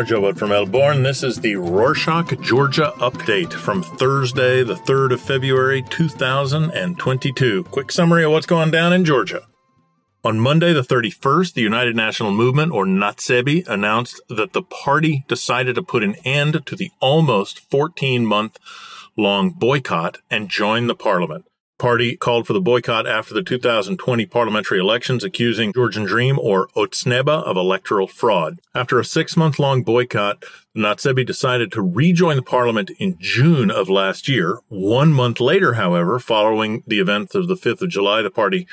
Marjowood from Melbourne. This is the Rorschach, Georgia update from Thursday, the 3rd of February, 2022. Quick summary of what's going down in Georgia. On Monday, the 31st, the United National Movement, or NATSEBI, announced that the party decided to put an end to the almost 14 month long boycott and join the parliament party called for the boycott after the 2020 parliamentary elections, accusing Georgian Dream or Otsneba of electoral fraud. After a six month long boycott, the Natsebi decided to rejoin the parliament in June of last year. One month later, however, following the events of the 5th of July, the party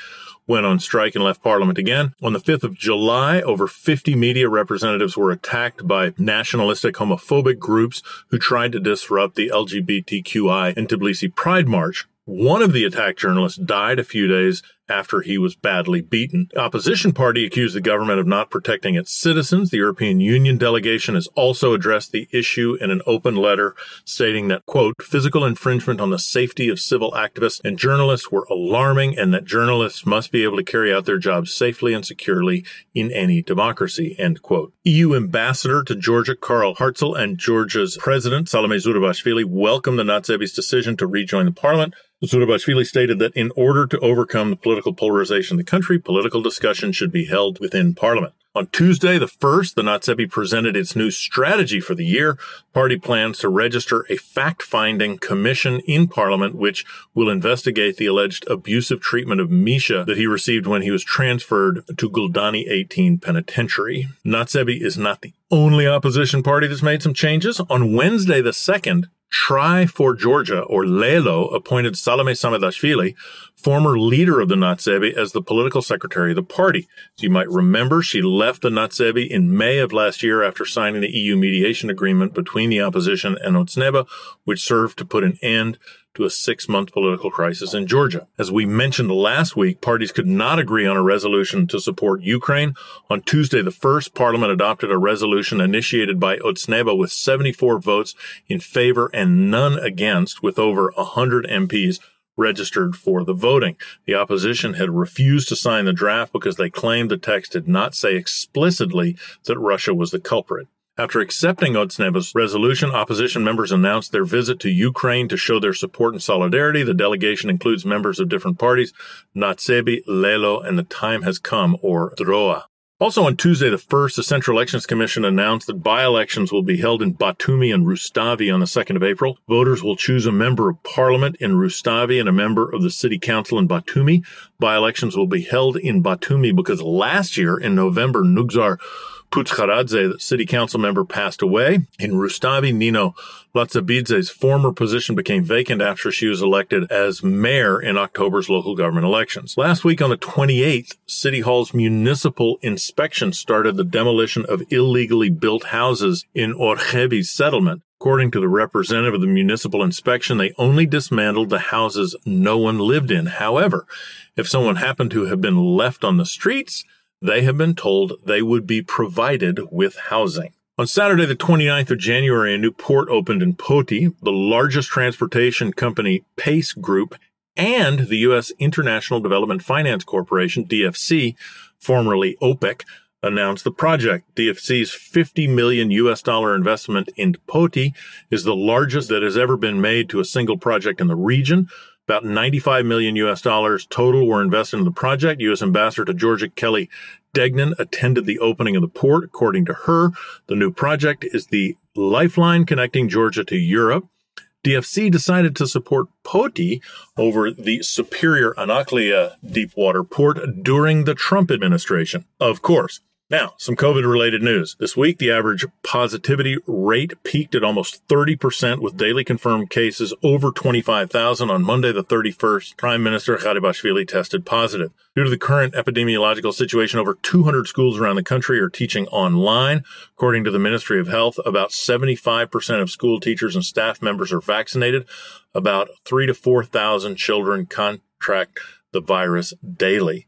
went on strike and left parliament again. On the 5th of July, over 50 media representatives were attacked by nationalistic homophobic groups who tried to disrupt the LGBTQI and Tbilisi Pride March. One of the attack journalists died a few days after he was badly beaten. The opposition party accused the government of not protecting its citizens. The European Union delegation has also addressed the issue in an open letter stating that, quote, physical infringement on the safety of civil activists and journalists were alarming and that journalists must be able to carry out their jobs safely and securely in any democracy, end quote. EU ambassador to Georgia, Karl Hartzell, and Georgia's president, Salome Zurabishvili, welcomed the Natsebi's decision to rejoin the parliament. Zurabishvili stated that in order to overcome the political polarization in the country, political discussion should be held within parliament. On Tuesday, the 1st, the Natsebi presented its new strategy for the year. Party plans to register a fact-finding commission in parliament which will investigate the alleged abusive treatment of Misha that he received when he was transferred to Guldani 18 Penitentiary. Natsebi is not the only opposition party that's made some changes. On Wednesday, the 2nd, Try for Georgia, or LELO, appointed Salome Samedashvili, former leader of the Natsebi, as the political secretary of the party. As you might remember, she left the Natsebi in May of last year after signing the EU mediation agreement between the opposition and Otsneba, which served to put an end to a six month political crisis in Georgia. As we mentioned last week, parties could not agree on a resolution to support Ukraine. On Tuesday, the first parliament adopted a resolution initiated by Otsneba with 74 votes in favor and none against, with over 100 MPs registered for the voting. The opposition had refused to sign the draft because they claimed the text did not say explicitly that Russia was the culprit. After accepting Otsneba's resolution, opposition members announced their visit to Ukraine to show their support and solidarity. The delegation includes members of different parties, Natsebi, Lelo, and the Time Has Come, or DROA. Also on Tuesday the 1st, the Central Elections Commission announced that by-elections will be held in Batumi and Rustavi on the 2nd of April. Voters will choose a member of parliament in Rustavi and a member of the city council in Batumi. By-elections will be held in Batumi because last year in November, Nugzar Putsharadze, the city council member, passed away. In Rustavi, Nino Latsabidze's former position became vacant after she was elected as mayor in October's local government elections. Last week on the 28th, City Hall's municipal inspection started the demolition of illegally built houses in Orchebi's settlement. According to the representative of the municipal inspection, they only dismantled the houses no one lived in. However, if someone happened to have been left on the streets, they have been told they would be provided with housing. On Saturday, the 29th of January, a new port opened in Poti, the largest transportation company, Pace Group, and the U.S. International Development Finance Corporation, DFC, formerly OPIC, announced the project. DFC's 50 million US dollar investment in Poti is the largest that has ever been made to a single project in the region. About 95 million US dollars total were invested in the project. U.S. Ambassador to Georgia Kelly Degnan attended the opening of the port. According to her, the new project is the lifeline connecting Georgia to Europe. DFC decided to support Poti over the Superior Anaklia deepwater port during the Trump administration. Of course, now, some COVID related news. This week, the average positivity rate peaked at almost 30% with daily confirmed cases over 25,000 on Monday, the 31st. Prime Minister Garibashvili tested positive. Due to the current epidemiological situation, over 200 schools around the country are teaching online. According to the Ministry of Health, about 75% of school teachers and staff members are vaccinated. About 3 to 4,000 children contract the virus daily.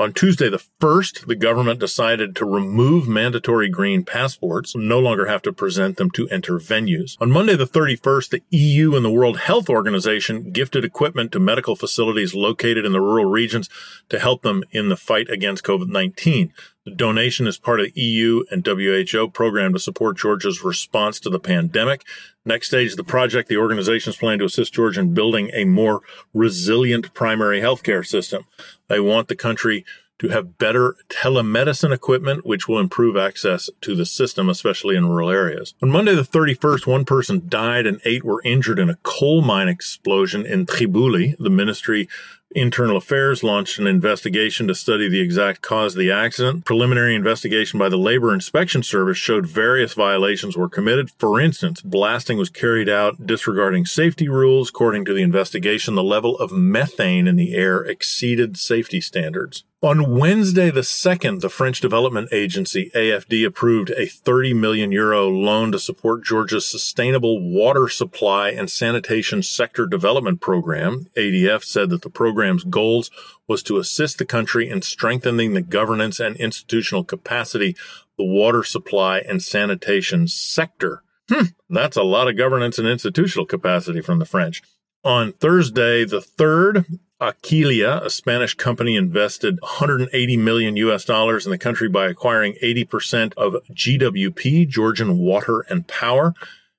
On Tuesday, the 1st, the government decided to remove mandatory green passports, no longer have to present them to enter venues. On Monday, the 31st, the EU and the World Health Organization gifted equipment to medical facilities located in the rural regions to help them in the fight against COVID-19. Donation is part of EU and WHO program to support Georgia's response to the pandemic. Next stage of the project, the organizations plan to assist Georgia in building a more resilient primary healthcare system. They want the country to have better telemedicine equipment, which will improve access to the system, especially in rural areas. On Monday, the 31st, one person died and eight were injured in a coal mine explosion in Tkibuli. The ministry Internal Affairs launched an investigation to study the exact cause of the accident. Preliminary investigation by the Labor Inspection Service showed various violations were committed. For instance, blasting was carried out disregarding safety rules. According to the investigation, the level of methane in the air exceeded safety standards. On Wednesday the 2nd, the French Development Agency, AFD, approved a 30 million euro loan to support Georgia's sustainable water supply and sanitation sector development program. ADF said that the program's goals was to assist the country in strengthening the governance and institutional capacity the water supply and sanitation sector. Hmm, that's a lot of governance and institutional capacity from the French. On Thursday the 3rd, Aqualia, a Spanish company, invested 180 million US dollars in the country by acquiring 80% of GWP, Georgian Water and Power.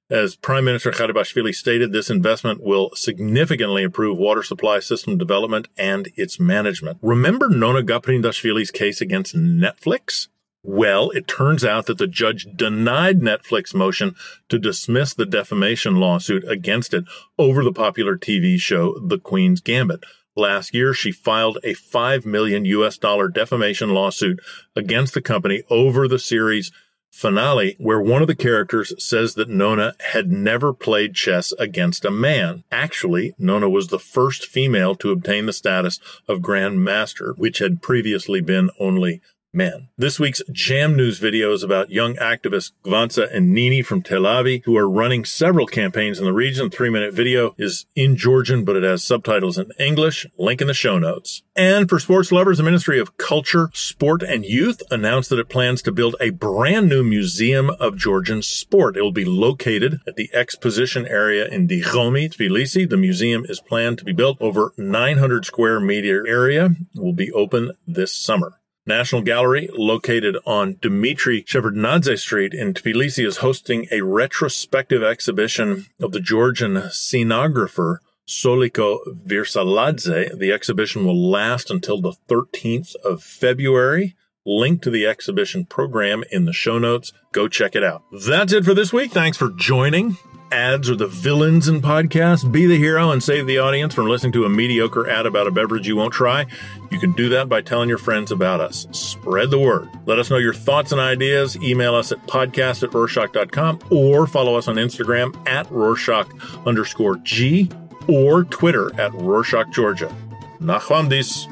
As Prime Minister Garibashvili stated, this investment will significantly improve water supply system development and its management. Remember Nona Gaprindashvili's case against Netflix? Well, it turns out that the judge denied Netflix motion to dismiss the defamation lawsuit against it over the popular TV show The Queen's Gambit. Last year, she filed a 5 million US dollar defamation lawsuit against the company over the series finale, where one of the characters says that Nona had never played chess against a man. Actually, Nona was the first female to obtain the status of Grand Master, which had previously been only men. This week's Jam News video is about young activists Gvantsa and Nini from Telavi, who are running several campaigns in the region. Three minute video is in Georgian, but it has subtitles in English. Link in the show notes. And for sports lovers, the Ministry of Culture, Sport, and Youth announced that it plans to build a brand new museum of Georgian sport. It will be located at the exposition area in Dichomi, Tbilisi. The museum is planned to be built over 900 square meter area. It will be open this summer. National Gallery, located on Dmitry Shevardnadze Street in Tbilisi, is hosting a retrospective exhibition of the Georgian scenographer Soliko Virsaladze. The exhibition will last until the 13th of February. Link to the exhibition program in the show notes. Go check it out. That's it for this week. Thanks for joining ads are the villains in podcasts. Be the hero and save the audience from listening to a mediocre ad about a beverage you won't try. You can do that by telling your friends about us. Spread the word. Let us know your thoughts and ideas. Email us at podcast at Rorschach.com or follow us on Instagram at Rorschach underscore G or Twitter at Rorschach Georgia. Nachwamdis.